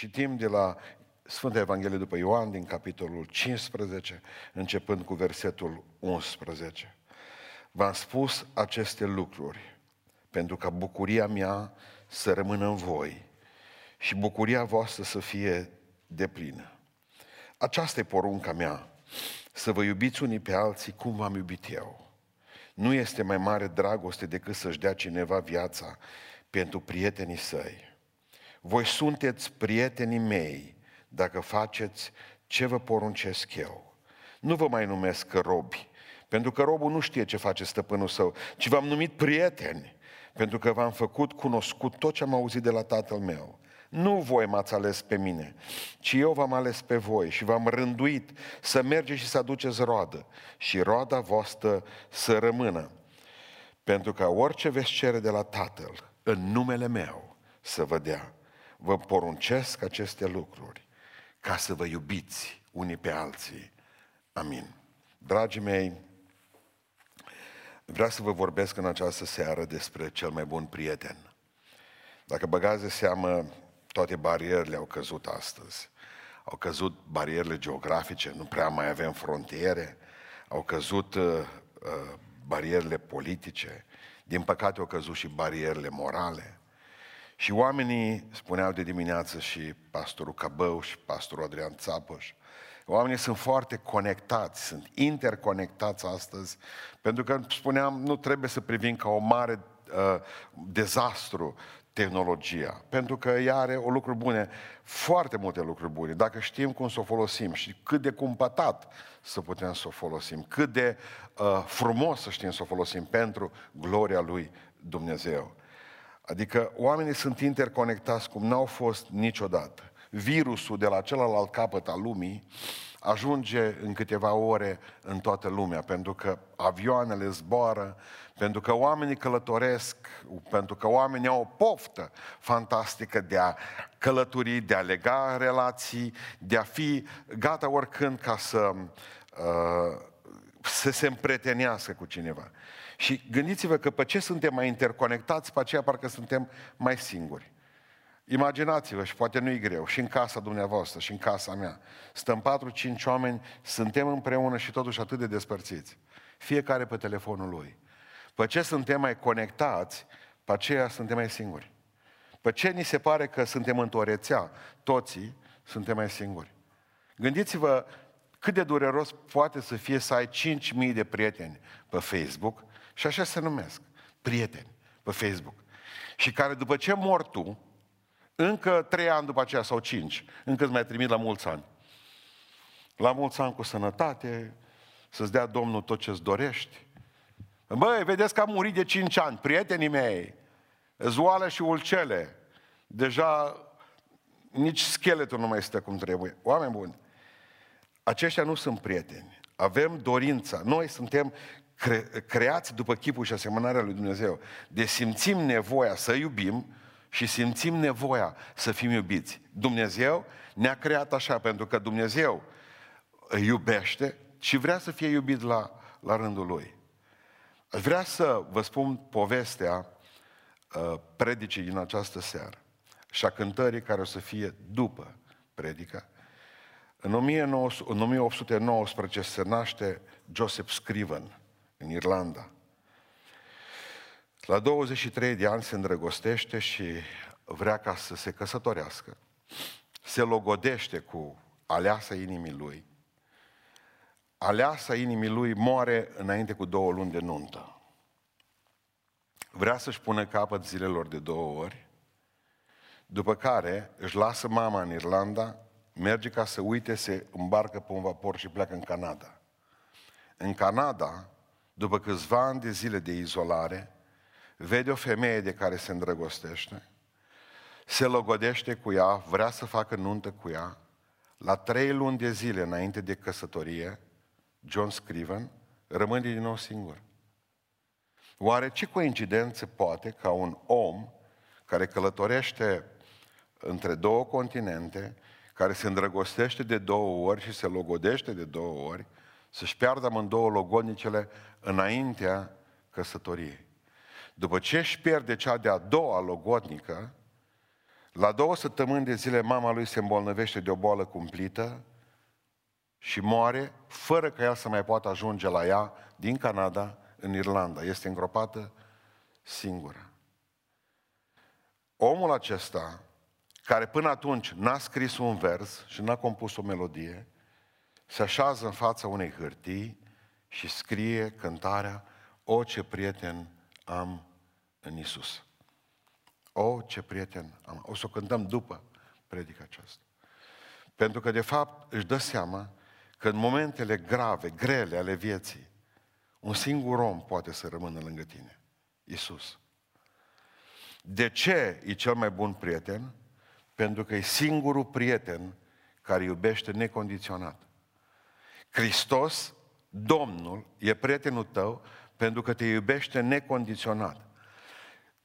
Citim de la Sfânta Evanghelie după Ioan din capitolul 15, începând cu versetul 11. V-am spus aceste lucruri pentru ca bucuria mea să rămână în voi și bucuria voastră să fie deplină. Aceasta e porunca mea, să vă iubiți unii pe alții cum v-am iubit eu. Nu este mai mare dragoste decât să-și dea cineva viața pentru prietenii săi. Voi sunteți prietenii mei dacă faceți ce vă poruncesc eu. Nu vă mai numesc robi, pentru că robul nu știe ce face stăpânul său, ci v-am numit prieteni, pentru că v-am făcut cunoscut tot ce am auzit de la tatăl meu. Nu voi m-ați ales pe mine, ci eu v-am ales pe voi și v-am rânduit să mergeți și să aduceți roadă și roada voastră să rămână. Pentru că orice veți cere de la Tatăl, în numele meu, să vă dea. Vă poruncesc aceste lucruri ca să vă iubiți unii pe alții. Amin. Dragii mei, vreau să vă vorbesc în această seară despre cel mai bun prieten. Dacă băgați de seamă, toate barierele au căzut astăzi. Au căzut barierele geografice, nu prea mai avem frontiere, au căzut uh, uh, barierele politice, din păcate au căzut și barierele morale. Și oamenii, spuneau de dimineață și pastorul Căbău și pastorul Adrian Țapăș, oamenii sunt foarte conectați, sunt interconectați astăzi, pentru că, spuneam, nu trebuie să privim ca o mare uh, dezastru tehnologia, pentru că ea are o lucruri bune, foarte multe lucruri bune, dacă știm cum să o folosim și cât de cumpătat să putem să o folosim, cât de uh, frumos să știm să o folosim pentru gloria lui Dumnezeu. Adică oamenii sunt interconectați cum n-au fost niciodată. Virusul de la celălalt capăt al lumii ajunge în câteva ore în toată lumea, pentru că avioanele zboară, pentru că oamenii călătoresc, pentru că oamenii au o poftă fantastică de a călători, de a lega relații, de a fi gata oricând ca să, uh, să se împretenească cu cineva. Și gândiți-vă că pe ce suntem mai interconectați, pe aceea parcă suntem mai singuri. Imaginați-vă, și poate nu-i greu, și în casa dumneavoastră, și în casa mea. Stăm patru, cinci oameni, suntem împreună și totuși atât de despărțiți. Fiecare pe telefonul lui. Pe ce suntem mai conectați, pe aceea suntem mai singuri. Pe ce ni se pare că suntem într-o rețea, toții suntem mai singuri. Gândiți-vă cât de dureros poate să fie să ai 5.000 de prieteni pe Facebook și așa se numesc, prieteni pe Facebook. Și care după ce mor tu, încă trei ani după aceea sau cinci, încă îți mai trimit la mulți ani. La mulți ani cu sănătate, să-ți dea Domnul tot ce-ți dorești. Băi, vedeți că am murit de cinci ani, prietenii mei, zoale și ulcele. Deja nici scheletul nu mai stă cum trebuie. Oameni buni, aceștia nu sunt prieteni. Avem dorința. Noi suntem cre- creați după chipul și asemănarea lui Dumnezeu. De simțim nevoia să iubim și simțim nevoia să fim iubiți. Dumnezeu ne-a creat așa pentru că Dumnezeu iubește și vrea să fie iubit la, la rândul Lui. Aș vrea să vă spun povestea uh, predicii din această seară și a cântării care o să fie după predica. În, 19, în 1819 se naște Joseph Scriven în Irlanda. La 23 de ani se îndrăgostește și vrea ca să se căsătorească. Se logodește cu aleasa inimii lui. Aleasa inimii lui moare înainte cu două luni de nuntă. Vrea să-și pună capăt zilelor de două ori, după care își lasă mama în Irlanda, merge ca să uite, se îmbarcă pe un vapor și pleacă în Canada. În Canada, după câțiva ani de zile de izolare, vede o femeie de care se îndrăgostește, se logodește cu ea, vrea să facă nuntă cu ea, la trei luni de zile înainte de căsătorie, John Scriven rămâne din nou singur. Oare ce coincidență poate ca un om care călătorește între două continente, care se îndrăgostește de două ori și se logodește de două ori, să-și piardă amândouă logodnicele înaintea căsătoriei. După ce își pierde cea de-a doua logodnică, La două săptămâni de zile mama lui se îmbolnăvește de o boală cumplită și moare fără ca ea să mai poată ajunge la ea din Canada în Irlanda. Este îngropată singură. Omul acesta, care până atunci n-a scris un vers și n-a compus o melodie, se așează în fața unei hârtii și scrie cântarea O, ce prieten am în Isus. O, ce prieten am. O să o cântăm după predica aceasta. Pentru că, de fapt, își dă seama că în momentele grave, grele ale vieții, un singur om poate să rămână lângă tine. Isus. De ce e cel mai bun prieten? Pentru că e singurul prieten care iubește necondiționat. Hristos, Domnul, e prietenul tău pentru că te iubește necondiționat.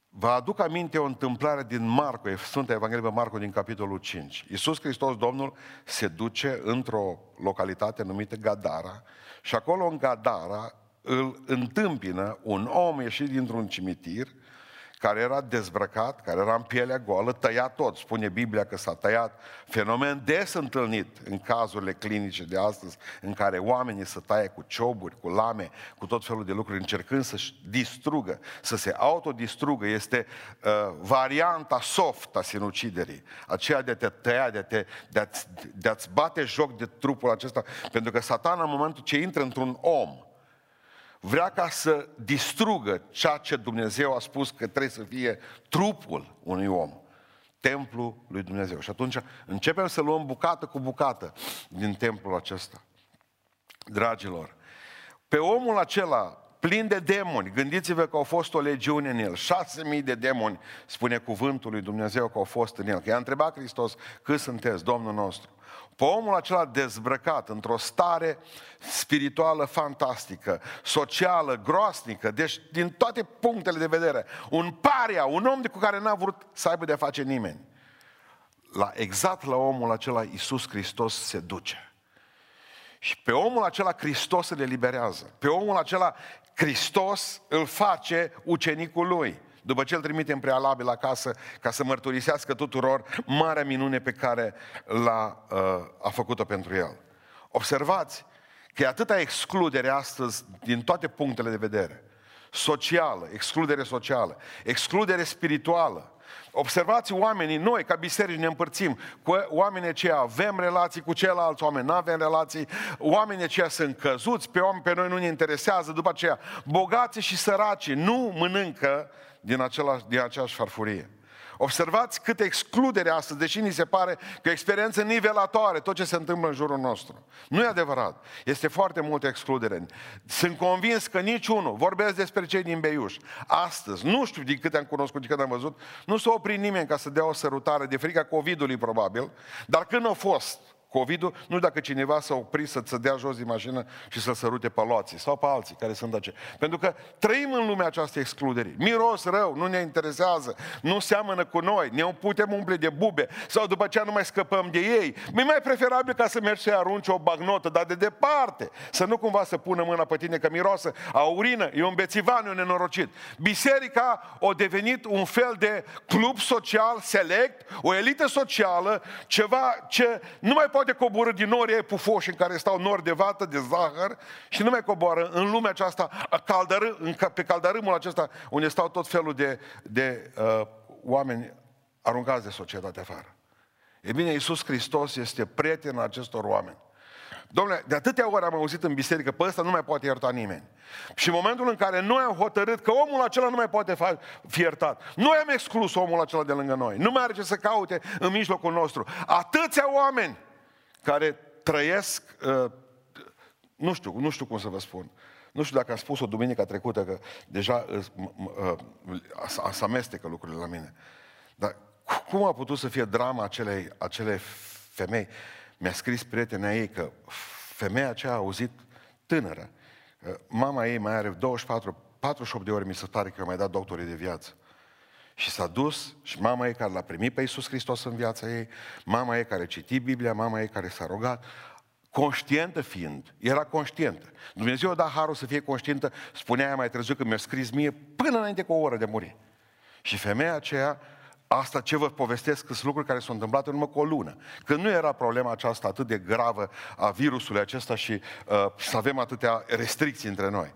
Vă aduc aminte o întâmplare din Marco, Sfânta Evanghelie Marco din capitolul 5. Iisus Hristos, Domnul, se duce într-o localitate numită Gadara și acolo în Gadara îl întâmpină un om ieșit dintr-un cimitir care era dezbrăcat, care era în pielea goală, tăiat tot. Spune Biblia că s-a tăiat. Fenomen des întâlnit în cazurile clinice de astăzi, în care oamenii se taie cu cioburi, cu lame, cu tot felul de lucruri, încercând să-și distrugă, să se autodistrugă. Este uh, varianta soft a sinuciderii. Aceea de a te tăia, de, a te, de, a, de a-ți bate joc de trupul acesta. Pentru că satana, în momentul ce intră într-un om, vrea ca să distrugă ceea ce Dumnezeu a spus că trebuie să fie trupul unui om. Templul lui Dumnezeu. Și atunci începem să luăm bucată cu bucată din templul acesta. Dragilor, pe omul acela plin de demoni, gândiți-vă că au fost o legiune în el, șase mii de demoni, spune cuvântul lui Dumnezeu că au fost în el. Că i-a întrebat Hristos, cât sunteți, Domnul nostru? Pe omul acela dezbrăcat într-o stare spirituală fantastică, socială, groasnică, deci din toate punctele de vedere, un paria, un om de cu care n-a vrut să aibă de-a face nimeni. La, exact la omul acela Iisus Hristos se duce. Și pe omul acela Hristos îl eliberează. Pe omul acela Hristos îl face ucenicul lui după ce îl trimite în prealabil acasă ca să mărturisească tuturor marea minune pe care l-a, uh, a făcut-o pentru el. Observați că e atâta excludere astăzi din toate punctele de vedere. Socială, excludere socială, excludere spirituală, Observați oamenii, noi ca biserici ne împărțim cu oamenii aceia, avem relații cu ceilalți oameni, nu avem relații, oamenii aceia sunt căzuți, pe oameni pe noi nu ne interesează, după aceea bogații și săraci nu mănâncă din, același, din aceeași farfurie. Observați cât excludere astăzi, deși ni se pare că experiență nivelatoare tot ce se întâmplă în jurul nostru. Nu e adevărat. Este foarte multă excludere. Sunt convins că niciunul, vorbesc despre cei din Beiuș, astăzi, nu știu din câte am cunoscut, din câte am văzut, nu s-a oprit nimeni ca să dea o sărutare de frica COVID-ului probabil, dar când a fost COVID-ul, nu dacă cineva s-a oprit să-ți dea jos din mașină și să sărute pe loții sau pe alții care sunt aceia. Pentru că trăim în lumea aceasta excluderii. Miros rău, nu ne interesează, nu seamănă cu noi, ne putem umple de bube sau după aceea nu mai scăpăm de ei. Mi mai preferabil ca să mergi să arunci o bagnotă, dar de departe, să nu cumva să pună mâna pe tine că miroasă a urină, e un bețivan, un nenorocit. Biserica a devenit un fel de club social select, o elită socială, ceva ce nu mai poate coborâ din nori pufoși în care stau nori de vată, de zahăr și nu mai coboară în lumea aceasta, caldărâ, pe caldărâmul acesta, unde stau tot felul de, de uh, oameni aruncați de societate afară. E bine, Iisus Hristos este prietenul acestor oameni. Domnule, de atâtea ori am auzit în biserică, pe ăsta nu mai poate ierta nimeni. Și în momentul în care noi am hotărât că omul acela nu mai poate fi iertat, noi am exclus omul acela de lângă noi. Nu mai are ce să caute în mijlocul nostru. Atâția oameni care trăiesc, uh, nu știu, nu știu cum să vă spun, nu știu dacă am spus-o duminica trecută, că deja uh, se amestecă lucrurile la mine. Dar cum a putut să fie drama acelei, acelei femei? Mi-a scris prietena ei că femeia aceea a auzit tânără. Uh, mama ei mai are 24, 48 de ori, mi se pare că a mai dat doctorii de viață. Și s-a dus și mama ei care l-a primit pe Iisus Hristos în viața ei, mama ei care citi Biblia, mama ei care s-a rugat, conștientă fiind, era conștientă. Dumnezeu a dat harul să fie conștientă, spunea ea mai târziu că mi-a scris mie până înainte cu o oră de muri. Și femeia aceea Asta ce vă povestesc sunt lucruri care s-au întâmplat în urmă cu o lună. Când nu era problema aceasta atât de gravă a virusului acesta și uh, să avem atâtea restricții între noi.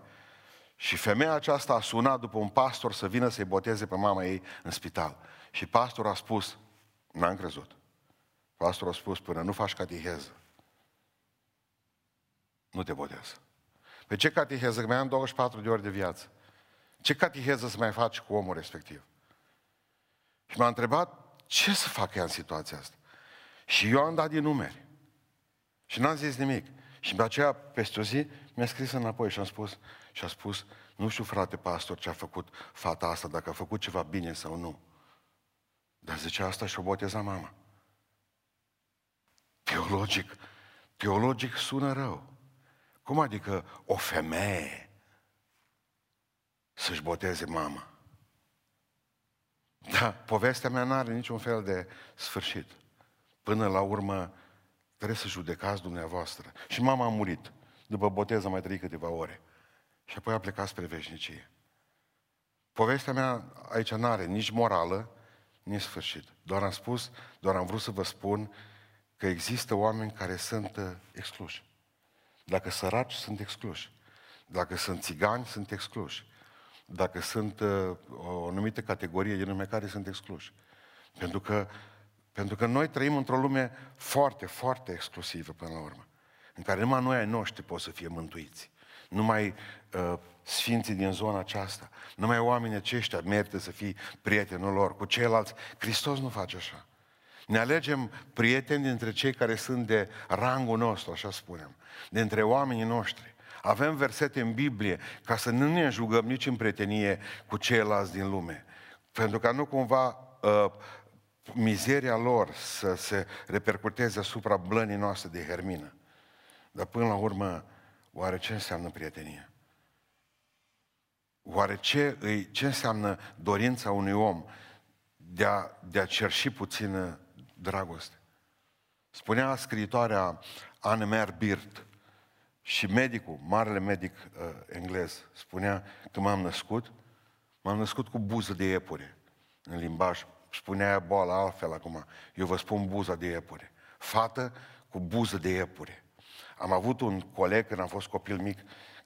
Și femeia aceasta a sunat după un pastor să vină să-i boteze pe mama ei în spital. Și pastorul a spus, n-am crezut. Pastorul a spus, până nu faci catiheză, nu te botez. Pe ce catiheză? Că mai am 24 de ori de viață. Ce catiheză să mai faci cu omul respectiv? Și m-a întrebat ce să fac ea în situația asta. Și eu am dat din numeri. Și n-am zis nimic. Și de aceea, peste o zi, mi-a scris înapoi și am spus, și a spus, nu știu, frate pastor, ce a făcut fata asta, dacă a făcut ceva bine sau nu. Dar zicea asta și o boteza mama. Teologic, teologic sună rău. Cum adică o femeie să-și boteze mama? Da, povestea mea nu are niciun fel de sfârșit. Până la urmă trebuie să judecați dumneavoastră. Și mama a murit. După botez a mai trăit câteva ore. Și apoi a plecat spre veșnicie. Povestea mea aici nu are nici morală, nici sfârșit. Doar am spus, doar am vrut să vă spun că există oameni care sunt uh, excluși. Dacă săraci, sunt excluși. Dacă sunt țigani, sunt excluși. Dacă sunt uh, o anumită categorie din lume care sunt excluși. Pentru că, pentru că noi trăim într-o lume foarte, foarte exclusivă până la urmă. În care numai noi ai noștri pot să fie mântuiți. Numai uh, sfinții din zona aceasta, numai oamenii aceștia merită să fii prietenul lor cu ceilalți. Hristos nu face așa. Ne alegem prieteni dintre cei care sunt de rangul nostru, așa spunem, dintre oamenii noștri. Avem versete în Biblie ca să nu ne jugăm nici în prietenie cu ceilalți din lume. Pentru ca nu cumva uh, mizeria lor să se repercuteze asupra blănii noastre de hermină. Dar până la urmă, oare ce înseamnă prietenie? Oare ce, îi, ce înseamnă dorința unui om de a, de a cerși puțină dragoste? Spunea scriitoarea Anne Birt și medicul, marele medic uh, englez, spunea că m-am născut, m-am născut cu buză de iepure în limbaj. Spunea boala altfel acum. Eu vă spun buza de iepure. Fată cu buză de iepure. Am avut un coleg când am fost copil mic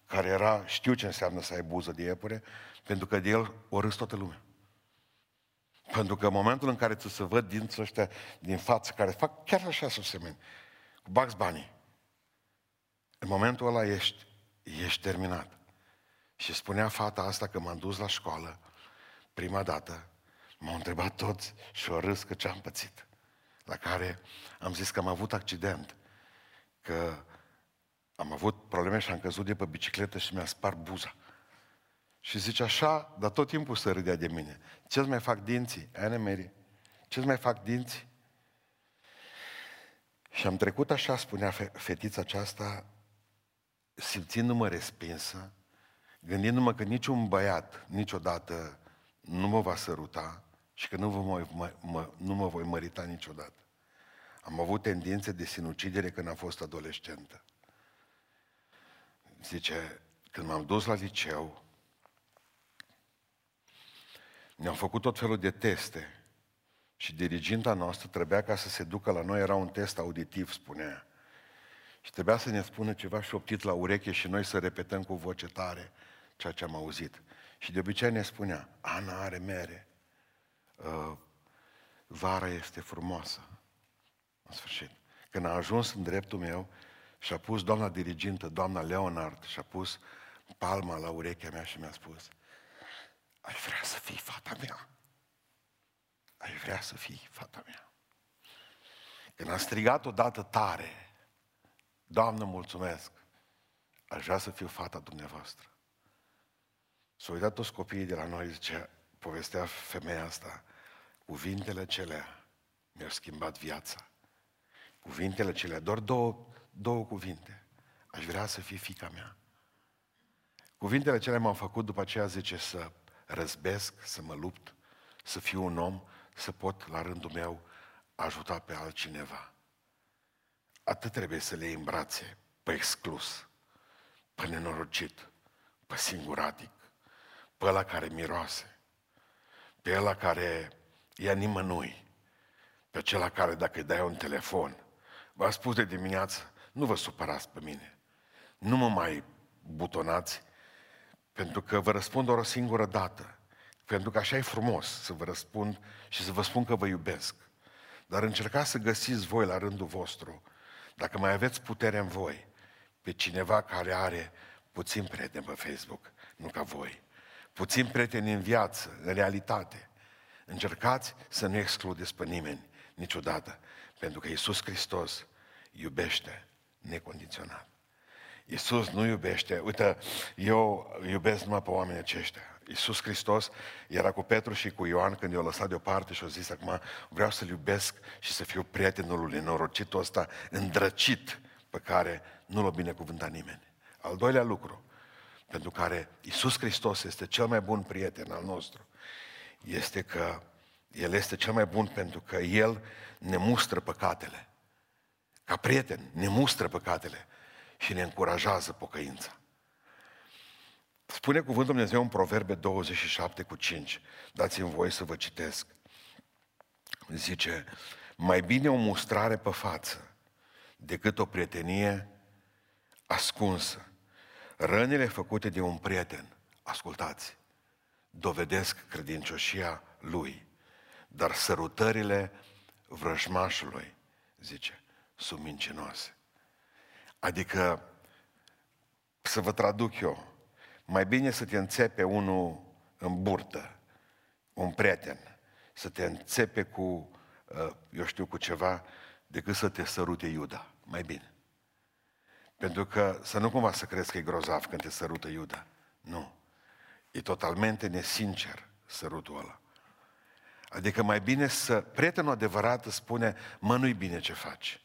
care era, știu ce înseamnă să ai buză de iepure, pentru că de el o râs toată lumea. Pentru că în momentul în care ți se văd dinții ăștia din față, care fac chiar așa să semeni, cu Bugs Bunny, în momentul ăla ești, ești terminat. Și spunea fata asta că m-am dus la școală, prima dată, m-au întrebat toți și o râs că ce-am pățit. La care am zis că am avut accident, că am avut probleme și am căzut de pe bicicletă și mi-a spart buza. Și zice așa, dar tot timpul să râdea de mine. Ce-ți mai fac dinții? Anne Mary, ce-ți mai fac dinții? Și am trecut așa, spunea fetița aceasta, simțindu-mă respinsă, gândindu-mă că niciun băiat niciodată nu mă va săruta și că nu, vă mă, mă, mă, nu mă voi mărita niciodată. Am avut tendințe de sinucidere când am fost adolescentă. Zice, când m-am dus la liceu, ne-am făcut tot felul de teste și diriginta noastră trebuia ca să se ducă la noi, era un test auditiv, spunea. Și trebuia să ne spună ceva șoptit la ureche și noi să repetăm cu voce tare ceea ce am auzit. Și de obicei ne spunea, Ana are mere, uh, vara este frumoasă. În sfârșit. Când a ajuns în dreptul meu și a pus doamna dirigintă, doamna Leonard, și a pus palma la urechea mea și mi-a spus, ai vrea să fii fata mea. Ai vrea să fii fata mea. Când a strigat odată tare, Doamnă, mulțumesc! Aș vrea să fiu fata dumneavoastră. S-au uitat toți copiii de la noi, zice, povestea femeia asta, cuvintele celea mi-au schimbat viața. Cuvintele celea, doar două, două cuvinte. Aș vrea să fie fica mea. Cuvintele celea m-au făcut după aceea, zice, să răzbesc, să mă lupt, să fiu un om, să pot, la rândul meu, ajuta pe altcineva atât trebuie să le iei în brațe pe exclus, pe nenorocit, pe singuratic, pe ăla care miroase, pe ăla care ea nimănui pe acela care dacă îi dai un telefon, v-am spus de dimineață, nu vă supărați pe mine. Nu mă mai butonați, pentru că vă răspund doar o singură dată. Pentru că așa e frumos să vă răspund și să vă spun că vă iubesc. Dar încercați să găsiți voi la rândul vostru, dacă mai aveți putere în voi, pe cineva care are puțin prieteni pe Facebook, nu ca voi. Puțin prieteni în viață, în realitate. Încercați să nu excludeți pe nimeni niciodată, pentru că Iisus Hristos iubește necondiționat. Iisus nu iubește. Uite, eu iubesc numai pe oamenii aceștia. Iisus Hristos era cu Petru și cu Ioan când i-a lăsat deoparte și a zis acum vreau să-L iubesc și să fiu prietenul lui nenorocitul ăsta îndrăcit pe care nu l-a binecuvântat nimeni. Al doilea lucru, pentru care Iisus Hristos este cel mai bun prieten al nostru, este că El este cel mai bun pentru că El ne mustră păcatele. Ca prieten, ne mustră păcatele și ne încurajează pocăința. Spune cuvântul Dumnezeu în Proverbe 27 cu 5. Dați-mi voie să vă citesc. Zice, mai bine o mustrare pe față decât o prietenie ascunsă. Rănile făcute de un prieten, ascultați, dovedesc credincioșia lui, dar sărutările vrăjmașului, zice, sunt mincinoase. Adică, să vă traduc eu, mai bine să te înțepe unul în burtă, un prieten, să te înțepe cu, uh, eu știu, cu ceva, decât să te sărute Iuda. Mai bine. Pentru că să nu cumva să crezi că e grozav când te sărută Iuda. Nu. E totalmente nesincer sărutul ăla. Adică mai bine să... Prietenul adevărat îți spune, mă, nu-i bine ce faci.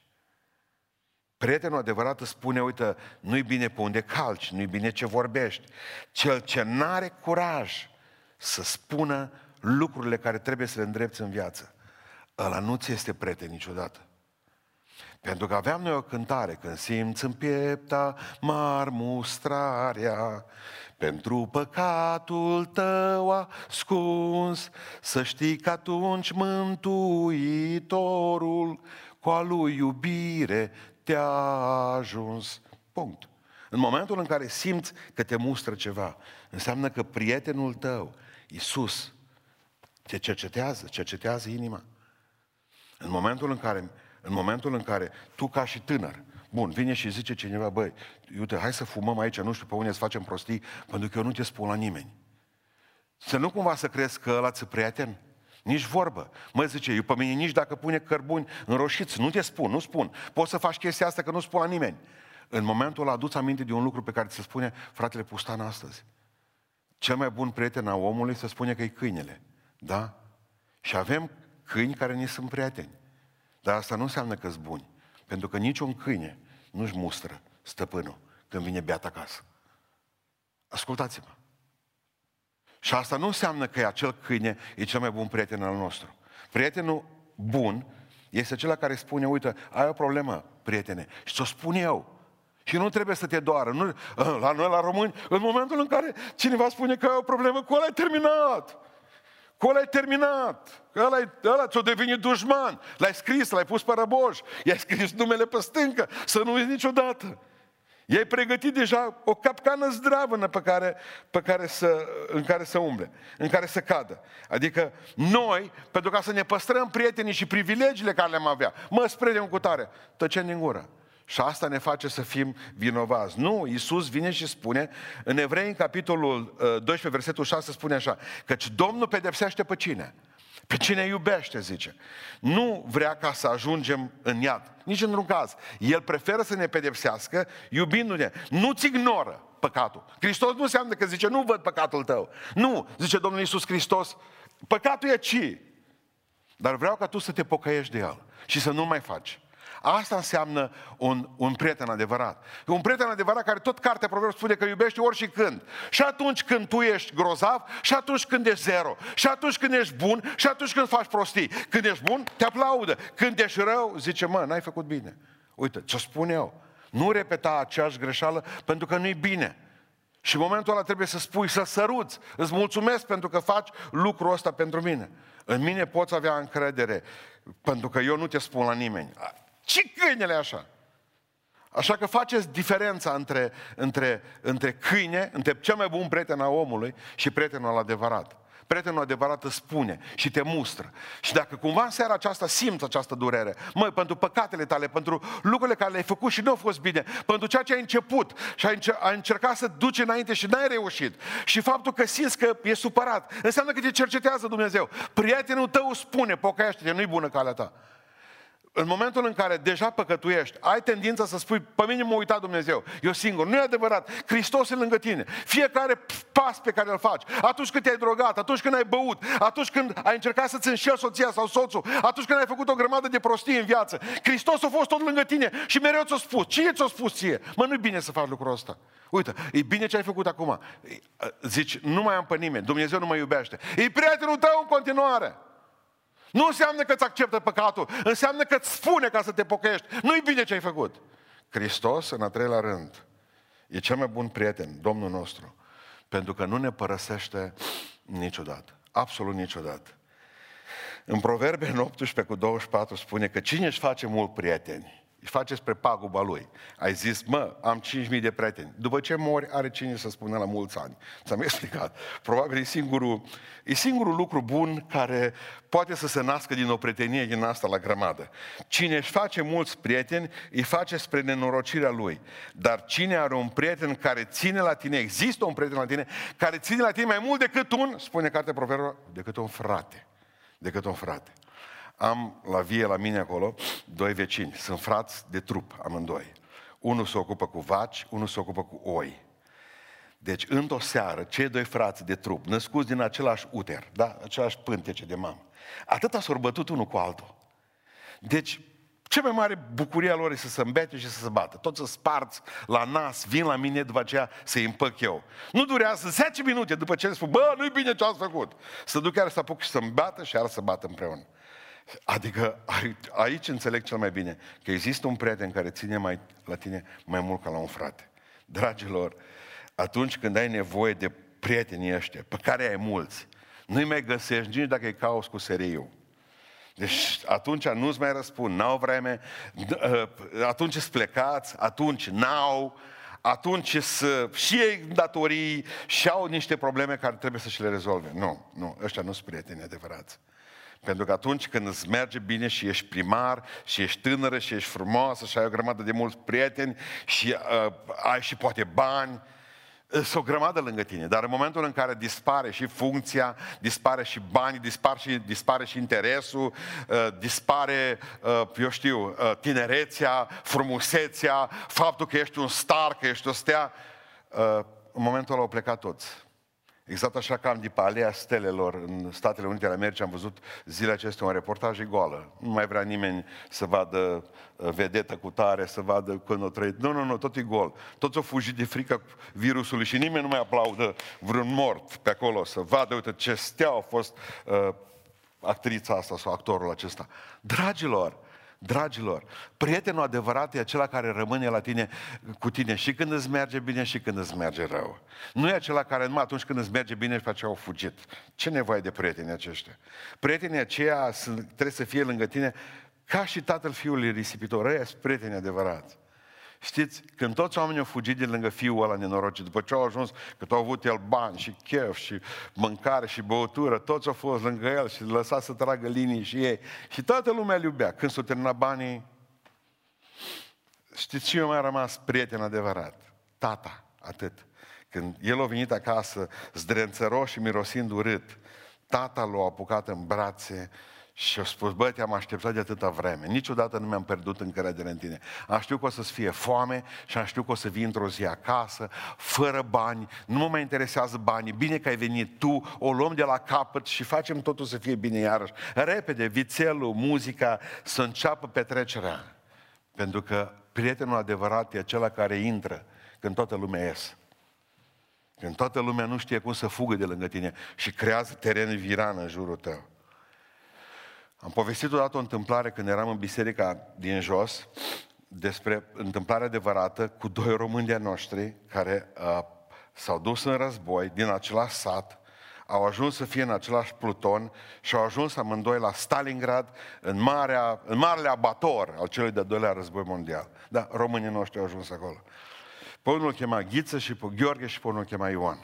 Prietenul adevărat îți spune, uite, nu-i bine pe unde calci, nu-i bine ce vorbești. Cel ce n-are curaj să spună lucrurile care trebuie să le îndrepți în viață, ăla nu ți este prieten niciodată. Pentru că aveam noi o cântare, când simți în piepta marmustrarea, pentru păcatul tău ascuns, să știi că atunci Mântuitorul cu a lui iubire te-a ajuns. Punct. În momentul în care simți că te mustră ceva, înseamnă că prietenul tău, Iisus, te cercetează, cercetează inima. În momentul în care, în momentul în care tu ca și tânăr, bun, vine și zice cineva, băi, uite, hai să fumăm aici, nu știu pe unde să facem prostii, pentru că eu nu te spun la nimeni. Să nu cumva să crezi că ăla ți prieten? Nici vorbă. Mă zice, eu pe mine nici dacă pune cărbuni înroșiți, nu te spun, nu spun. Poți să faci chestia asta că nu spun la nimeni. În momentul ăla aduți aminte de un lucru pe care ți se spune fratele Pustan astăzi. Cel mai bun prieten al omului se spune că e câinele. Da? Și avem câini care ne sunt prieteni. Dar asta nu înseamnă că sunt buni. Pentru că niciun câine nu-și mustră stăpânul când vine beat acasă. Ascultați-mă. Și asta nu înseamnă că acel câine e cel mai bun prieten al nostru. Prietenul bun este acela care spune, uite, ai o problemă, prietene, și ți-o spun eu. Și nu trebuie să te doară. Nu, la noi, la români, în momentul în care cineva spune că ai o problemă, cu ăla ai terminat. Cu ăla ai terminat. Ăla, ăla ți-o devine dușman. L-ai scris, l-ai pus pe răboș. I-ai scris numele pe stâncă. Să nu uiți niciodată. I-ai pregătit deja o capcană zdravănă pe care, pe care să, în care să umble, în care să cadă. Adică noi, pentru ca să ne păstrăm prietenii și privilegiile care le-am avea, mă, spre cu tare, tăcem din gură. Și asta ne face să fim vinovați. Nu, Iisus vine și spune, în Evrei, în capitolul 12, uh, versetul 6, spune așa, căci Domnul pedepsește pe cine? Pe cine iubește, zice. Nu vrea ca să ajungem în iad. Nici într-un caz. El preferă să ne pedepsească iubindu-ne. Nu-ți ignoră păcatul. Hristos nu înseamnă că zice, nu văd păcatul tău. Nu, zice Domnul Iisus Hristos, păcatul e ci. Dar vreau ca tu să te pocăiești de el și să nu mai faci. Asta înseamnă un, un prieten adevărat. Un prieten adevărat care tot cartea Proverb spune că iubește ori și când. Și atunci când tu ești grozav, și atunci când ești zero, și atunci când ești bun, și atunci când faci prostii. Când ești bun, te aplaudă. Când ești rău, zice, mă, n-ai făcut bine. Uite, ce spun eu. Nu repeta aceeași greșeală pentru că nu-i bine. Și în momentul ăla trebuie să spui, să săruți. Îți mulțumesc pentru că faci lucrul ăsta pentru mine. În mine poți avea încredere, pentru că eu nu te spun la nimeni. Ce câinele așa? Așa că faceți diferența între, între, între câine, între cel mai bun prieten al omului și prietenul adevărat. Prietenul adevărat îți spune și te mustră. Și dacă cumva în seara aceasta simți această durere, măi, pentru păcatele tale, pentru lucrurile care le-ai făcut și nu au fost bine, pentru ceea ce ai început și ai, încer- ai încercat să duci înainte și n-ai reușit, și faptul că simți că e supărat, înseamnă că te cercetează Dumnezeu. Prietenul tău spune, pocăiește-te, nu-i bună calea ta în momentul în care deja păcătuiești, ai tendința să spui, pe mine m-a uitat Dumnezeu, eu singur. Nu e adevărat. Hristos e lângă tine. Fiecare pas pe care îl faci, atunci când te-ai drogat, atunci când ai băut, atunci când ai încercat să-ți înșel soția sau soțul, atunci când ai făcut o grămadă de prostii în viață, Hristos a fost tot lângă tine și mereu ți-a spus. Cine ți-a spus ție? Mă, nu-i bine să faci lucrul ăsta. Uite, e bine ce ai făcut acum. Zici, nu mai am pe nimeni, Dumnezeu nu mă iubește. E prietenul tău în continuare. Nu înseamnă că îți acceptă păcatul, înseamnă că îți spune ca să te pocăiești. Nu-i bine ce ai făcut. Hristos, în a treilea rând, e cel mai bun prieten, Domnul nostru, pentru că nu ne părăsește niciodată. Absolut niciodată. În Proverbe, în 18 cu 24, spune că cine își face mult prieteni, îi face spre paguba lui. Ai zis, mă, am 5.000 de prieteni. După ce mori, are cine să spună la mulți ani. Ți-am explicat. Probabil e singurul, e singurul lucru bun care poate să se nască din o prietenie din asta la grămadă. Cine își face mulți prieteni, îi face spre nenorocirea lui. Dar cine are un prieten care ține la tine, există un prieten la tine, care ține la tine mai mult decât un, spune cartea Proverbe, decât un frate. Decât un frate. Am la vie la mine acolo doi vecini, sunt frați de trup amândoi. Unul se ocupă cu vaci, unul se ocupă cu oi. Deci, într-o seară, cei doi frați de trup, născuți din același uter, da? același pântece de mamă, atât s-au bătut unul cu altul. Deci, cea mai mare bucurie a lor e să se îmbete și să se bată. Toți să sparți la nas, vin la mine după aceea să-i împăc eu. Nu durează 10 minute după ce le spun, bă, nu-i bine ce ați făcut. Să duc chiar să apuc și să-mi bată și iar să bată împreună. Adică aici înțeleg cel mai bine că există un prieten care ține mai, la tine mai mult ca la un frate. Dragilor, atunci când ai nevoie de prietenii ăștia, pe care ai mulți, nu-i mai găsești nici dacă îi cauți cu seriu. Deci atunci nu-ți mai răspund, n-au vreme, ă, atunci îți plecați, atunci n-au, atunci să și ei datorii și au niște probleme care trebuie să și le rezolve. Nu, nu, ăștia nu sunt prieteni adevărați. Pentru că atunci când îți merge bine și ești primar, și ești tânără, și ești frumoasă, și ai o grămadă de mulți prieteni, și uh, ai și poate bani, sunt o grămadă lângă tine, dar în momentul în care dispare și funcția, dispare și banii, dispare și, dispare și interesul, uh, dispare, uh, eu știu, uh, tinerețea, frumusețea, faptul că ești un star, că ești o stea, uh, în momentul ăla au plecat toți. Exact așa ca am pe alea stelelor în Statele Unite ale Americii, am văzut zilele acestea un reportaj e goală. Nu mai vrea nimeni să vadă uh, vedetă cu tare, să vadă când o trăit. Nu, nu, nu, tot e gol. Toți au fugit de frică virusului și nimeni nu mai aplaudă vreun mort pe acolo să vadă, uite ce stea a fost uh, actrița asta sau actorul acesta. Dragilor, Dragilor, prietenul adevărat e acela care rămâne la tine, cu tine și când îți merge bine și când îți merge rău. Nu e acela care numai atunci când îți merge bine și face au fugit. Ce nevoie de prieteni aceștia? Prietenii aceia sunt, trebuie să fie lângă tine ca și tatăl fiului risipitor. Ăia sunt prieteni adevărați. Știți, când toți oamenii au fugit de lângă fiul ăla nenorocit, după ce au ajuns, că au avut el bani și chef și mâncare și băutură, toți au fost lângă el și lăsa să tragă linii și ei. Și toată lumea îl iubea. Când s-au terminat banii, știți ce mai a rămas prieten adevărat? Tata, atât. Când el a venit acasă, zdrențăros și mirosind urât, tata l-a apucat în brațe și a spus, bă, te-am așteptat de atâta vreme. Niciodată nu mi-am pierdut încrederea în tine. Am știut că o să-ți fie foame și am știut că o să vii într-o zi acasă, fără bani, nu mă mai interesează banii, bine că ai venit tu, o luăm de la capăt și facem totul să fie bine iarăși. Repede, vițelul, muzica, să înceapă petrecerea. Pentru că prietenul adevărat e acela care intră când toată lumea ies. Când toată lumea nu știe cum să fugă de lângă tine și creează teren viran în jurul tău. Am povestit odată o întâmplare când eram în biserica din jos despre întâmplarea adevărată cu doi români de noștri care uh, s-au dus în război din același sat, au ajuns să fie în același pluton și au ajuns amândoi la Stalingrad, în, marea, în marele abator al celui de-al doilea război mondial. Da, românii noștri au ajuns acolo. Pe unul chema Ghiță și pe Gheorghe și pe unul chema Ioan.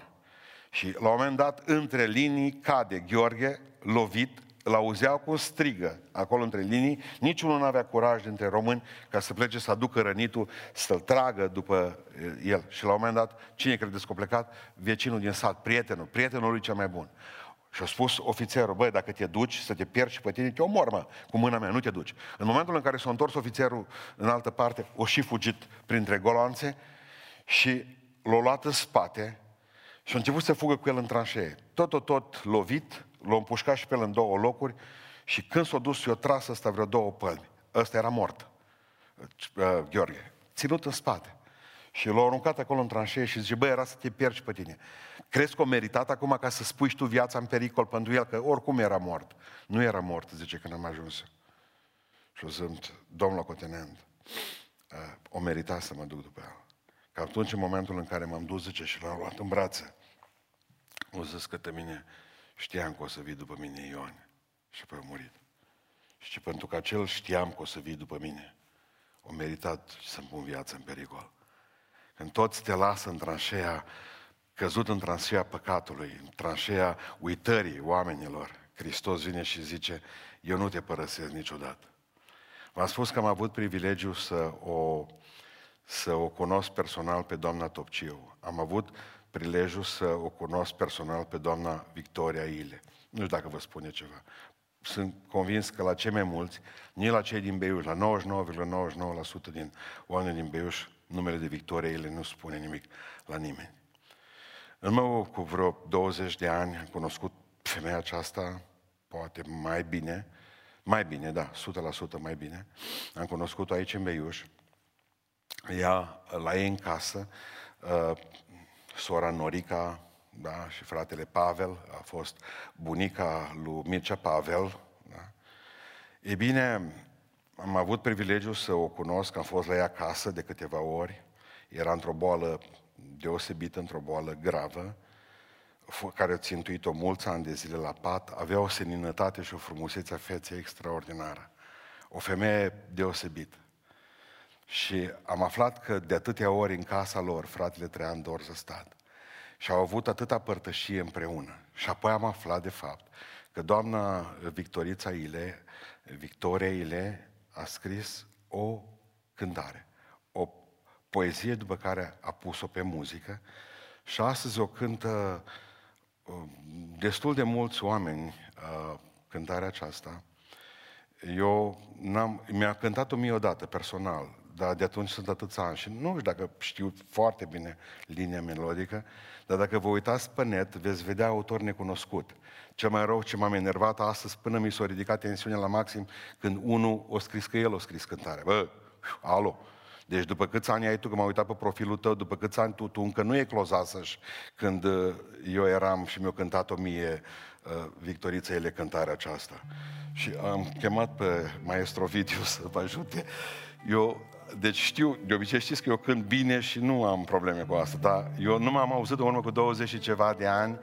Și la un moment dat, între linii, cade Gheorghe, lovit, îl auzeau cum strigă acolo între linii, niciunul nu avea curaj dintre români ca să plece să aducă rănitul, să-l tragă după eh, el. Și la un moment dat, cine credeți că a plecat? Vecinul din sat, prietenul, prietenul lui cel mai bun. Și a spus ofițerul, băi, dacă te duci să te pierzi pe tine, te omor, mă, cu mâna mea, nu te duci. În momentul în care s-a întors ofițerul în altă parte, o și fugit printre goloanțe și l-a luat în spate și a început să fugă cu el în tranșee. Tot, tot, tot lovit, l-a împușcat și pe el în două locuri și când s-a dus, i-a tras ăsta vreo două pălmi. Ăsta era mort, uh, Gheorghe, ținut în spate. Și l-a aruncat acolo în tranșee și zice, băi, era să te pierzi pe tine. Crezi că o meritat acum ca să spui tu viața în pericol pentru el, că oricum era mort. Nu era mort, zice, când am ajuns. Și o zic, domnul locotenent, uh, o merita să mă duc după el. Că atunci, în momentul în care m-am dus, zice, și l-am luat în brațe, o zis către mine, știam că o să vii după mine, Ioan. Și apoi a murit. Și pentru că acel știam că o să vii după mine, o meritat să-mi pun viața în pericol. Când toți te lasă în tranșea, căzut în tranșea păcatului, în tranșea uitării oamenilor, Hristos vine și zice, eu nu te părăsesc niciodată. V-am spus că am avut privilegiu să o, să o cunosc personal pe doamna Topciu. Am avut prilejul să o cunosc personal pe doamna Victoria Ile. Nu știu dacă vă spune ceva. Sunt convins că la cei mai mulți, nici la cei din Beiuș, la 99,99% din oameni din Beiuș, numele de Victoria Ile nu spune nimic la nimeni. În urmă cu vreo 20 de ani am cunoscut femeia aceasta, poate mai bine, mai bine, da, 100% mai bine. Am cunoscut-o aici în Beiuș. Ea, la ei în casă, uh, sora Norica, da, și fratele Pavel, a fost bunica lui Mircea Pavel. Da. E bine, am avut privilegiul să o cunosc, am fost la ea acasă de câteva ori. Era într-o boală deosebită, într-o boală gravă, care a țintuit-o mulți ani de zile la pat, avea o seninătate și o frumusețe a feței extraordinară. O femeie deosebită. Și am aflat că de atâtea ori în casa lor, fratele Traian Dorz a stat. Și au avut atâta părtășie împreună. Și apoi am aflat, de fapt, că doamna Victorița Ile, Victoria Ile, a scris o cântare, o poezie după care a pus-o pe muzică și astăzi o cântă uh, destul de mulți oameni uh, cântarea aceasta. Eu n-am, mi-a cântat-o mie odată, personal, dar de atunci sunt atâția ani și nu știu dacă știu foarte bine linia melodică, dar dacă vă uitați pe net, veți vedea autor necunoscut. Cel mai rău ce m-am enervat astăzi, până mi s-a ridicat tensiunea la maxim, când unul o scris că el o scris cântarea. Bă, alo, deci după câți ani ai tu, că m-am uitat pe profilul tău, după câți ani tu, tu încă nu e clozasăș când uh, eu eram și mi-a cântat o mie uh, Victorița ele cântarea aceasta. Și am chemat pe maestro Vidiu să vă ajute. Eu deci știu, de obicei știți că eu cânt bine și nu am probleme cu asta, dar eu nu m-am auzit în urmă cu 20 și ceva de ani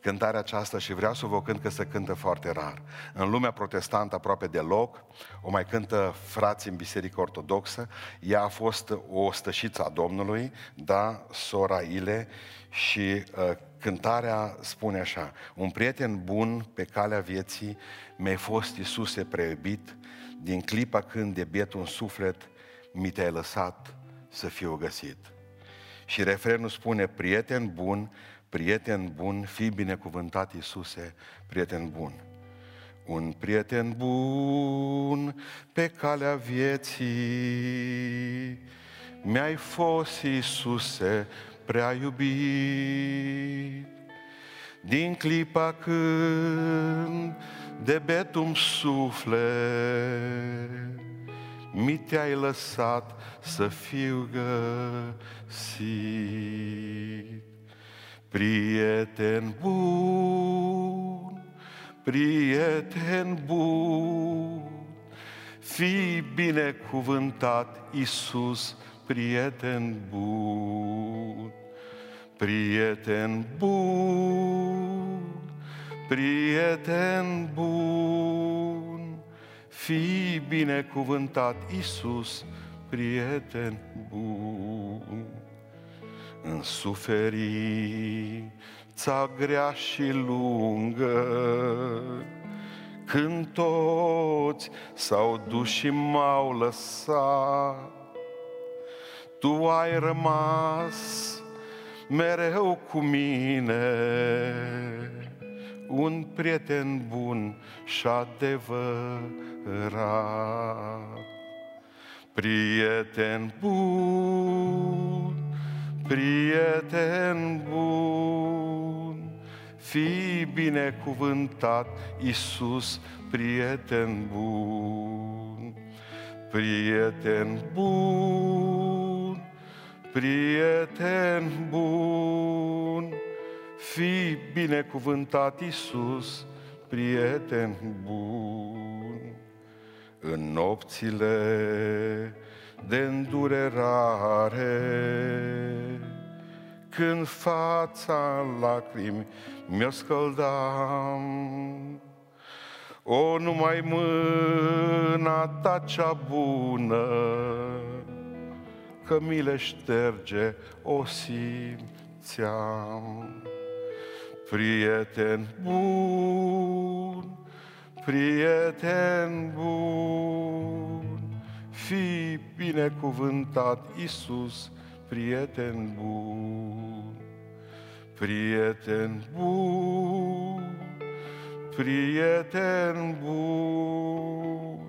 cântarea aceasta și vreau să vă cânt că se cântă foarte rar. În lumea protestantă aproape deloc, o mai cântă frații în Biserică Ortodoxă, ea a fost o stășiță a Domnului, da, sora Ile, și uh, cântarea spune așa, un prieten bun pe calea vieții mi-ai fost Iisuse preibit, din clipa când de biet un suflet mi te-ai lăsat să fiu găsit. Și refrenul spune, prieten bun, prieten bun, fii binecuvântat Iisuse, prieten bun. Un prieten bun pe calea vieții, mi-ai fost Iisuse prea iubit. Din clipa când de betum suflet, mi te-ai lăsat să fiu găsit. Prieten bun, prieten bun, fii binecuvântat, Iisus, prieten bun. prieten bun, prieten bun, fii binecuvântat, Iisus, prieten bun. În suferința grea și lungă, când toți s-au dus și m-au lăsat, Tu ai rămas mereu cu mine, un prieten bun și adevărat. Prieten bun, prieten bun, fii binecuvântat, Iisus, prieten bun. Prieten bun, prieten bun, fii binecuvântat, Iisus, prieten bun. În nopțile de îndurerare, când fața în lacrimi mi-o scăldam, o, numai mâna ta cea bună, că mi le șterge, o simțeam. Prieten bun, prieten bun, fi binecuvântat, Iisus, prieten bun. Prieten bun, prieten bun,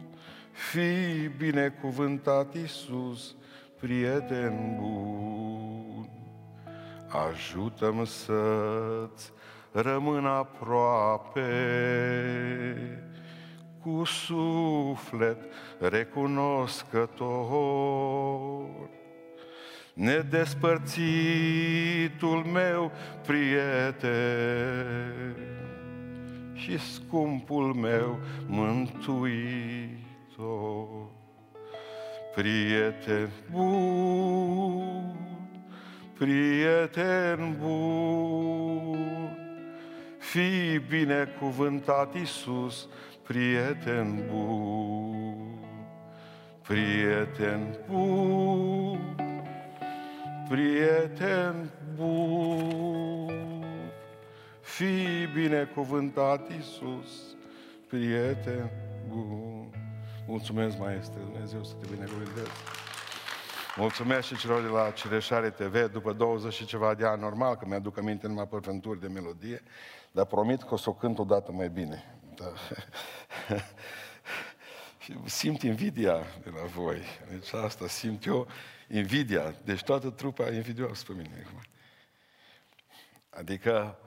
fi binecuvântat, Iisus, prieten bun. Ajută-mă să-ți rămân aproape, cu suflet recunoscător. Nedespărțitul meu prieten și scumpul meu mântuitor. Prieten bun, prieten bun, fii binecuvântat Iisus, prieten bun, prieten bun, prieten bun, fii binecuvântat Iisus, prieten bun. Mulțumesc, Maestre, Dumnezeu să te binecuvânteze. Mulțumesc și celor de la Cireșare TV, după 20 și ceva de ani, normal că mi-aduc aminte numai părfânturi de melodie, dar promit că o să o cânt odată mai bine. Da. și simt invidia de la voi. Deci asta simt eu, invidia. Deci toată trupa e invidioasă pe mine. Adică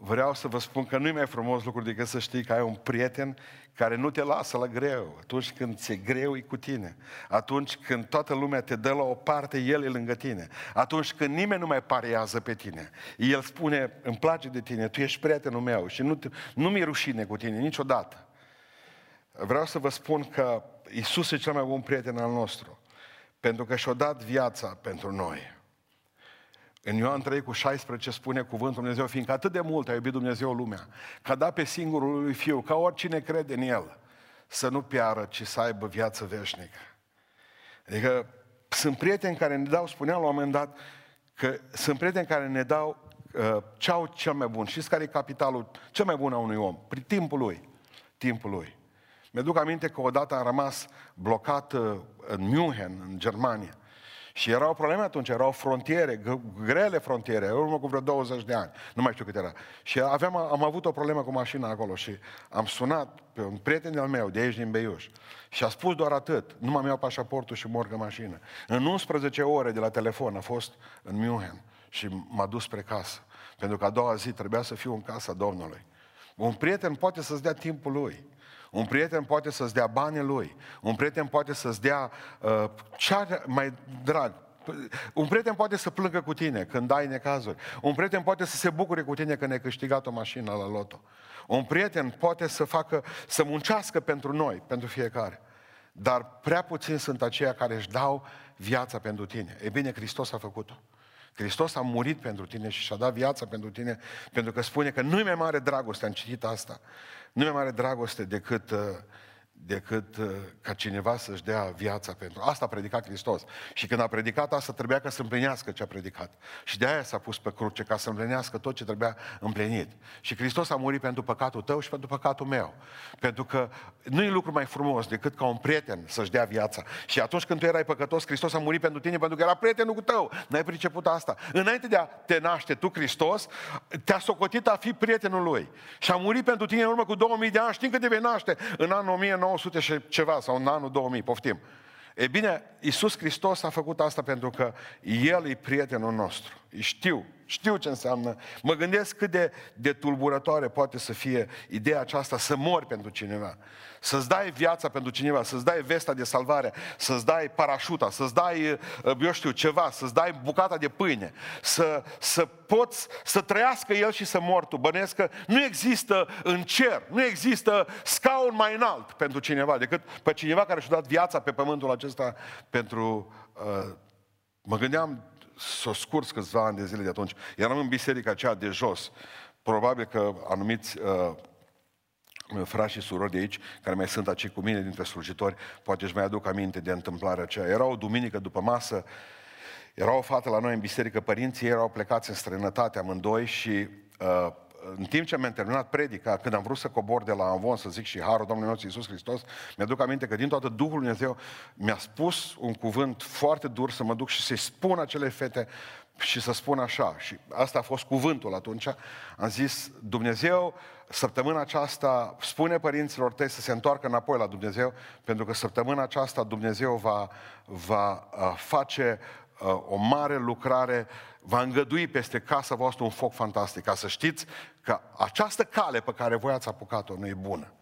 vreau să vă spun că nu e mai frumos lucru decât să știi că ai un prieten care nu te lasă la greu. Atunci când ți-e greu, e cu tine. Atunci când toată lumea te dă la o parte, El e lângă tine. Atunci când nimeni nu mai pariază pe tine. El spune, îmi place de tine, tu ești prietenul meu și nu, nu mi-e rușine cu tine niciodată. Vreau să vă spun că Isus e cel mai bun prieten al nostru. Pentru că și-a dat viața pentru noi. În Ioan 3 cu 16 spune cuvântul Dumnezeu, fiindcă atât de mult a iubit Dumnezeu lumea, că a dat pe singurul lui Fiu, ca oricine crede în El, să nu piară, ci să aibă viață veșnică. Adică sunt prieteni care ne dau, spuneam la un moment dat, că sunt prieteni care ne dau uh, ce au cel mai bun. Știți care e capitalul cel mai bun a unui om? Prin timpul lui. Timpul lui. Mi-aduc aminte că odată am rămas blocat uh, în München, în Germania. Și erau probleme atunci, erau frontiere, grele frontiere, în urmă cu vreo 20 de ani, nu mai știu cât era. Și aveam, am avut o problemă cu mașina acolo și am sunat pe un prieten al meu de aici din Beiuș și a spus doar atât, nu mai iau pașaportul și morgă mașină. În 11 ore de la telefon a fost în München și m-a dus spre casă. Pentru că a doua zi trebuia să fiu în casa Domnului. Un prieten poate să-ți dea timpul lui. Un prieten poate să-ți dea banii lui. Un prieten poate să-ți dea uh, cea mai drag. Un prieten poate să plângă cu tine când ai necazuri. Un prieten poate să se bucure cu tine când ai câștigat o mașină la loto. Un prieten poate să facă, să muncească pentru noi, pentru fiecare. Dar prea puțini sunt aceia care își dau viața pentru tine. E bine, Hristos a făcut-o. Hristos a murit pentru tine și și-a dat viața pentru tine, pentru că spune că nu e mai mare dragoste, am citit asta, nu e mai mare dragoste decât uh, decât uh, ca cineva să-și dea viața pentru... Asta a predicat Hristos. Și când a predicat asta, trebuia ca să împlinească ce a predicat. Și de aia s-a pus pe cruce, ca să împlinească tot ce trebuia împlinit. Și Hristos a murit pentru păcatul tău și pentru păcatul meu. Pentru că nu e lucru mai frumos decât ca un prieten să-și dea viața. Și atunci când tu erai păcătos, Hristos a murit pentru tine pentru că era prietenul cu tău. N-ai priceput asta. Înainte de a te naște tu, Hristos, te-a socotit a fi prietenul lui. Și a murit pentru tine în urmă cu 2000 de ani. Știm că te vei naște în anul 1900 1900 și ceva, sau în anul 2000, poftim. E bine, Iisus Hristos a făcut asta pentru că El e prietenul nostru. Știu știu ce înseamnă. Mă gândesc cât de, de tulburătoare poate să fie ideea aceasta să mori pentru cineva. Să-ți dai viața pentru cineva, să-ți dai vesta de salvare, să-ți dai parașuta, să-ți dai, uh, eu știu, ceva, să-ți dai bucata de pâine, să, să poți să trăiască el și să mor tu. Bănesc că nu există în cer, nu există scaun mai înalt pentru cineva decât pe cineva care și-a dat viața pe pământul acesta pentru... Uh, mă gândeam s-o scurs câțiva ani de zile de atunci. Eram în biserica aceea de jos. Probabil că anumiți uh, frați și surori de aici, care mai sunt aici cu mine dintre slujitori, poate își mai aduc aminte de întâmplarea aceea. Era o duminică după masă, era o fată la noi în biserică, părinții erau plecați în străinătate amândoi și uh, în timp ce mi-am terminat predica, când am vrut să cobor de la Amvon, să zic și Harul Domnului nostru Iisus Hristos, mi-aduc aminte că din toată Duhul Dumnezeu mi-a spus un cuvânt foarte dur să mă duc și să-i spun acele fete și să spun așa. Și asta a fost cuvântul atunci. Am zis, Dumnezeu, săptămâna aceasta, spune părinților tăi să se întoarcă înapoi la Dumnezeu, pentru că săptămâna aceasta Dumnezeu va, va uh, face uh, o mare lucrare va îngădui peste casa voastră un foc fantastic, ca să știți că această cale pe care voi ați apucat-o nu e bună.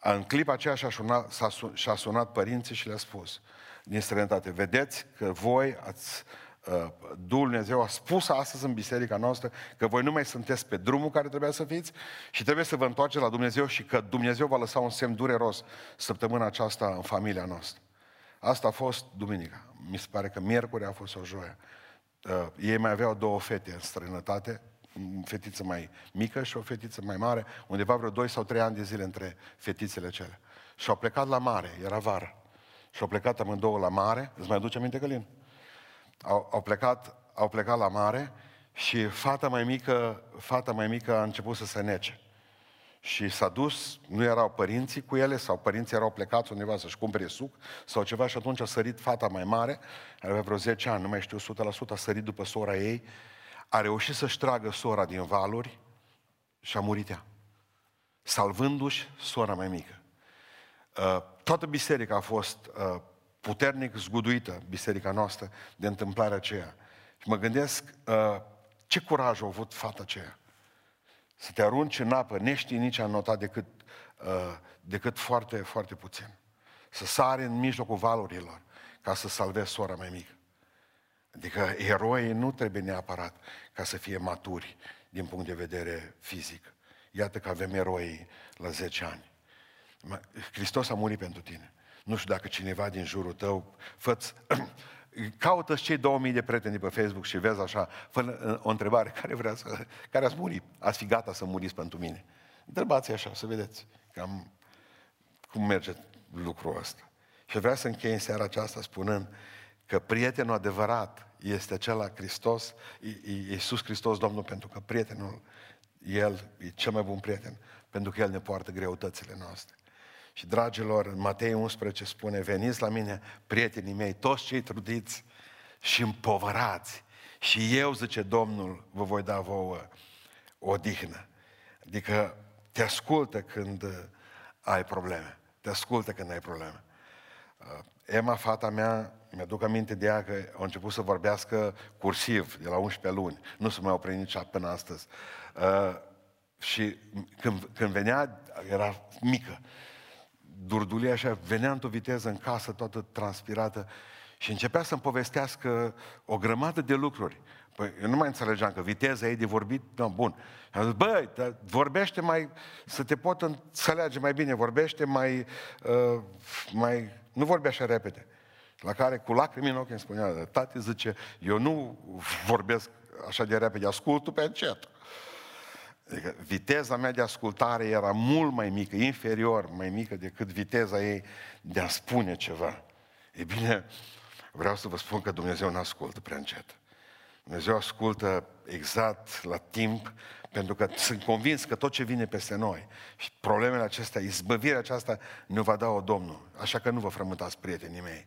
În clipa aceea și-a sunat, și-a sunat părinții și le-a spus din străinătate, vedeți că voi ați, uh, Duhul Dumnezeu a spus astăzi în biserica noastră că voi nu mai sunteți pe drumul care trebuia să fiți și trebuie să vă întoarceți la Dumnezeu și că Dumnezeu va lăsa un semn dureros săptămâna aceasta în familia noastră. Asta a fost duminica. Mi se pare că miercuri a fost o joie. Uh, ei mai aveau două fete în străinătate, o fetiță mai mică și o fetiță mai mare, undeva vreo 2 sau 3 ani de zile între fetițele cele. Și au plecat la mare, era vară. Și au plecat amândouă la mare, îți mai aduce aminte, Călin? Au, au, plecat, au plecat la mare și fata mai mică, fata mai mică a început să se nece. Și s-a dus, nu erau părinții cu ele, sau părinții erau plecați undeva să-și cumpere suc sau ceva și atunci a sărit fata mai mare, are avea vreo 10 ani, nu mai știu 100%, a sărit după sora ei, a reușit să-și tragă sora din valuri și a murit ea, salvându-și sora mai mică. Uh, toată biserica a fost uh, puternic zguduită, biserica noastră, de întâmplarea aceea. Și mă gândesc uh, ce curaj a avut fata aceea să te arunci în apă, neștii nici a notat decât, uh, decât foarte, foarte puțin. Să sari în mijlocul valurilor ca să salvezi sora mai mică. Adică eroii nu trebuie neapărat ca să fie maturi din punct de vedere fizic. Iată că avem eroi la 10 ani. Hristos a murit pentru tine. Nu știu dacă cineva din jurul tău, fă caută cei 2000 de prieteni pe Facebook și vezi așa, fă o întrebare, care vrea să, care ați muri? Ați fi gata să muriți pentru mine? Întrebați așa, să vedeți cam cum merge lucrul ăsta. Și vreau să închei în seara aceasta spunând că prietenul adevărat este acela Hristos, Iisus Hristos Domnul, pentru că prietenul, El e cel mai bun prieten, pentru că El ne poartă greutățile noastre. Și, dragilor, în Matei 11 spune, veniți la mine, prietenii mei, toți cei trudiți și împovărați. Și eu, zice Domnul, vă voi da vouă odihnă. Adică te ascultă când ai probleme. Te ascultă când ai probleme. Uh, Emma, fata mea, mi-aduc aminte de ea că a început să vorbească cursiv de la 11 luni. Nu se mai oprit nici până astăzi. Uh, și când, când venea, era mică durdulia așa, venea într-o viteză în casă, toată transpirată, și începea să-mi povestească o grămadă de lucruri. Păi eu nu mai înțelegeam că viteza ei de vorbit, nu, bun. Am zis, băi, vorbește mai, să te pot înțelege mai bine, vorbește mai, uh, mai, nu vorbe așa repede. La care cu lacrimi în ochi îmi spunea, tati zice, eu nu vorbesc așa de repede, ascultul pe încet. Adică viteza mea de ascultare era mult mai mică, inferior, mai mică decât viteza ei de a spune ceva. E bine, vreau să vă spun că Dumnezeu nu ascultă prea încet. Dumnezeu ascultă exact la timp, pentru că sunt convins că tot ce vine peste noi și problemele acestea, izbăvirea aceasta, ne va da-o Domnul. Așa că nu vă frământați, prietenii mei.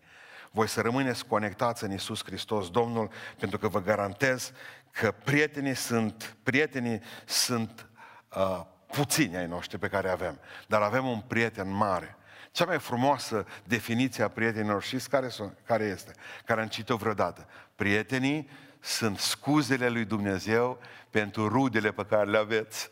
Voi să rămâneți conectați în Isus Hristos, Domnul, pentru că vă garantez că prietenii sunt, prietenii sunt uh, puțini ai noștri pe care avem, dar avem un prieten mare. Cea mai frumoasă definiție a prietenilor, știți care, sunt, care este? Care am citit-o vreodată. Prietenii sunt scuzele lui Dumnezeu pentru rudele pe care le aveți.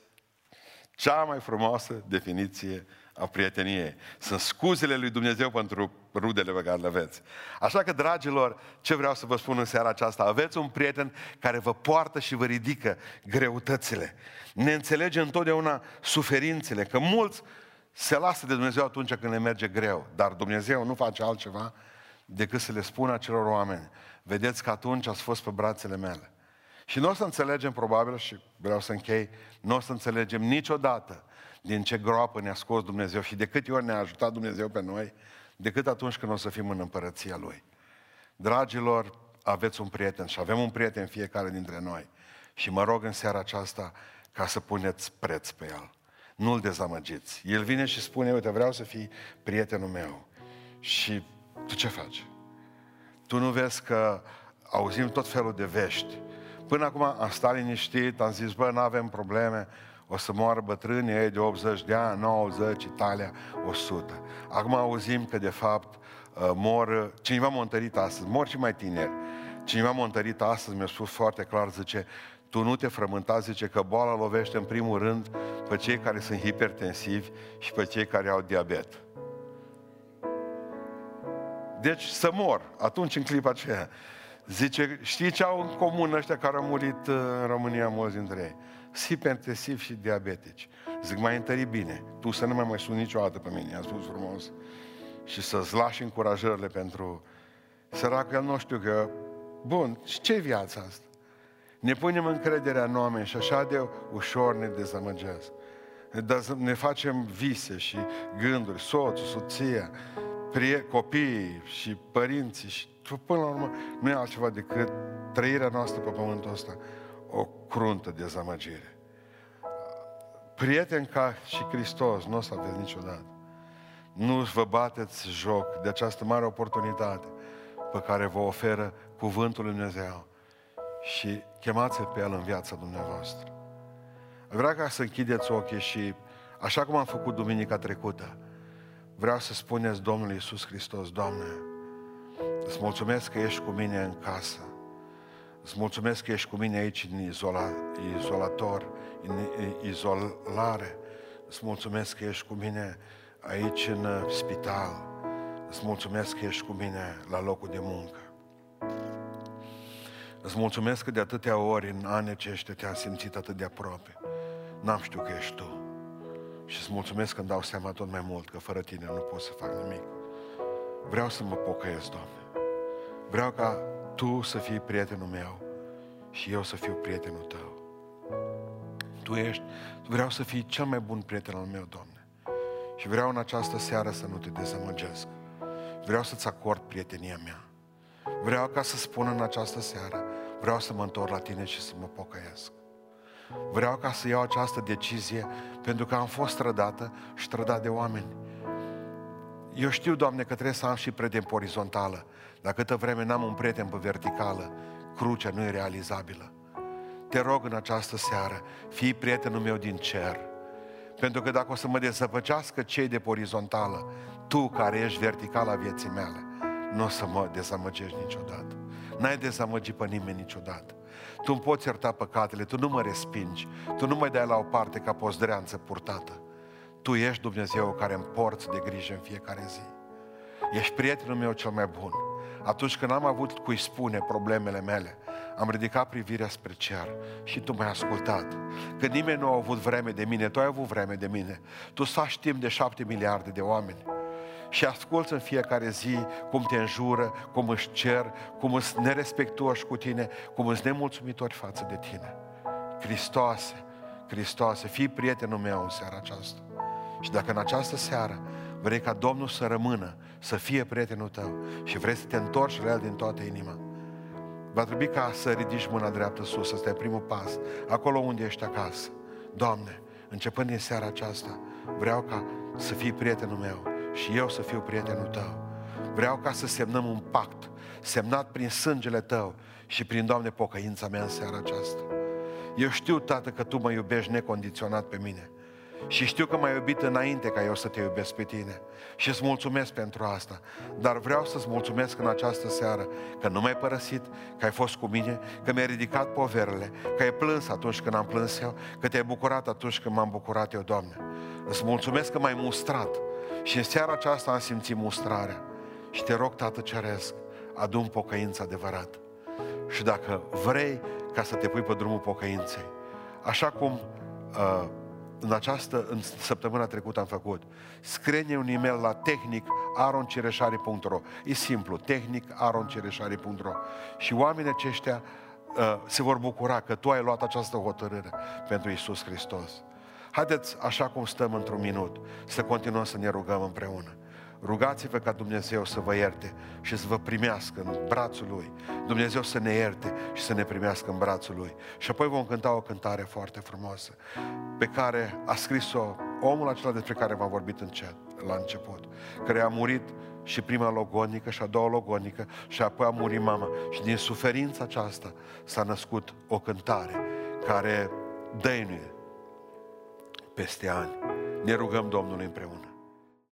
Cea mai frumoasă definiție a prieteniei. Sunt scuzele lui Dumnezeu pentru rudele pe care le aveți. Așa că, dragilor, ce vreau să vă spun în seara aceasta? Aveți un prieten care vă poartă și vă ridică greutățile. Ne înțelege întotdeauna suferințele, că mulți se lasă de Dumnezeu atunci când le merge greu, dar Dumnezeu nu face altceva decât să le spună acelor oameni, vedeți că atunci ați fost pe brațele mele. Și nu o să înțelegem probabil, și vreau să închei, nu o să înțelegem niciodată din ce groapă ne-a scos Dumnezeu și de câte ori ne-a ajutat Dumnezeu pe noi, decât atunci când o să fim în împărăția Lui. Dragilor, aveți un prieten și avem un prieten fiecare dintre noi. Și mă rog în seara aceasta ca să puneți preț pe el. Nu-l dezamăgiți. El vine și spune, uite, vreau să fii prietenul meu. Și tu ce faci? Tu nu vezi că auzim tot felul de vești. Până acum am stat liniștit, am zis, bă, nu avem probleme, o să moară bătrânii ei de 80 de ani, 90, Italia 100. Acum auzim că de fapt uh, mor, cineva m-a întărit astăzi, mor și mai tineri. Cineva m-a întărit astăzi, mi-a spus foarte clar, zice, tu nu te frământa, zice că boala lovește în primul rând pe cei care sunt hipertensivi și pe cei care au diabet. Deci să mor, atunci în clipa aceea. Zice, știi ce au în comun ăștia care au murit uh, în România mulți dintre ei? Hipertensivi și diabetici. Zic, mai întări bine. Tu să nu mai mai suni niciodată pe mine, i-am spus frumos. Și să-ți lași încurajările pentru săracul, el nu știu că... Bun, și ce viața asta? Ne punem încrederea în oameni și așa de ușor ne dezamăgesc. Ne facem vise și gânduri, soțul, soția, prie, copiii și părinții și până la urmă nu e altceva decât trăirea noastră pe pământul ăsta o cruntă dezamăgire. Prieten ca și Hristos nu o să aveți niciodată. Nu vă bateți joc de această mare oportunitate pe care vă oferă Cuvântul Lui Dumnezeu și chemați-L pe El în viața dumneavoastră. Vreau ca să închideți ochii și, așa cum am făcut duminica trecută, vreau să spuneți Domnului Iisus Hristos, Doamne, îți mulțumesc că ești cu mine în casă. Îți mulțumesc că ești cu mine aici în izola, izolator, în izolare. Îți mulțumesc că ești cu mine aici în uh, spital. Îți mulțumesc că ești cu mine la locul de muncă. Îți mulțumesc că de atâtea ori în anii aceștia te-am simțit atât de aproape. N-am știut că ești Tu. Și îți mulțumesc că îmi dau seama tot mai mult că fără Tine nu pot să fac nimic. Vreau să mă pocăiesc, Doamne. Vreau ca tu să fii prietenul meu și eu să fiu prietenul tău. Tu ești, vreau să fii cel mai bun prieten al meu, Doamne. Și vreau în această seară să nu te dezamăgesc. Vreau să-ți acord prietenia mea. Vreau ca să spun în această seară, vreau să mă întorc la tine și să mă pocăiesc. Vreau ca să iau această decizie pentru că am fost trădată și trădat de oameni. Eu știu, Doamne, că trebuie să am și prieten pe orizontală, dar câtă vreme n-am un prieten pe verticală, crucea nu e realizabilă. Te rog în această seară, fii prietenul meu din cer. Pentru că dacă o să mă dezăpăcească cei de pe orizontală, tu care ești verticala vieții mele, nu o să mă dezamăgești niciodată. N-ai dezamăgit pe nimeni niciodată. Tu îmi poți ierta păcatele, tu nu mă respingi, tu nu mă dai la o parte ca pozdreanță purtată. Tu ești Dumnezeu care îmi porți de grijă în fiecare zi. Ești prietenul meu cel mai bun. Atunci când am avut cui spune problemele mele, am ridicat privirea spre cer și tu m-ai ascultat. Când nimeni nu a avut vreme de mine, tu ai avut vreme de mine. Tu să timp de șapte miliarde de oameni. și asculți în fiecare zi cum te înjură, cum își cer, cum îți nerespectuoși cu tine, cum îți nemulțumitori față de tine. Hristoase, Hristoase, fii prietenul meu în seara aceasta. Și dacă în această seară vrei ca Domnul să rămână, să fie prietenul tău și vrei să te întorci la El din toată inima, va trebui ca să ridici mâna dreaptă sus, ăsta e primul pas, acolo unde ești acasă. Doamne, începând din seara aceasta, vreau ca să fii prietenul meu și eu să fiu prietenul tău. Vreau ca să semnăm un pact, semnat prin sângele tău și prin, Doamne, pocăința mea în seara aceasta. Eu știu, Tată, că Tu mă iubești necondiționat pe mine. Și știu că m-ai iubit înainte ca eu să te iubesc pe tine. Și îți mulțumesc pentru asta. Dar vreau să-ți mulțumesc în această seară că nu m-ai părăsit, că ai fost cu mine, că mi-ai ridicat poverele, că ai plâns atunci când am plâns eu, că te-ai bucurat atunci când m-am bucurat eu, Doamne. Îți mulțumesc că m-ai mustrat. Și în seara aceasta am simțit mustrarea. Și te rog, Tată Ceresc, adun pocăință adevărat. Și dacă vrei ca să te pui pe drumul pocăinței, așa cum uh, în această, în săptămâna trecută am făcut. Scrie un e-mail la tehnic aroncireșari.ro E simplu, tehnic aroncireșari.ro Și oamenii aceștia uh, se vor bucura că tu ai luat această hotărâre pentru Isus Hristos. Haideți, așa cum stăm într-un minut, să continuăm să ne rugăm împreună. Rugați-vă ca Dumnezeu să vă ierte și să vă primească în brațul Lui. Dumnezeu să ne ierte și să ne primească în brațul Lui. Și apoi vom cânta o cântare foarte frumoasă pe care a scris-o omul acela despre care v-am vorbit încet, la început, care a murit și prima logonică și a doua logonică și apoi a murit mama. Și din suferința aceasta s-a născut o cântare care dăinuie peste ani. Ne rugăm Domnului împreună.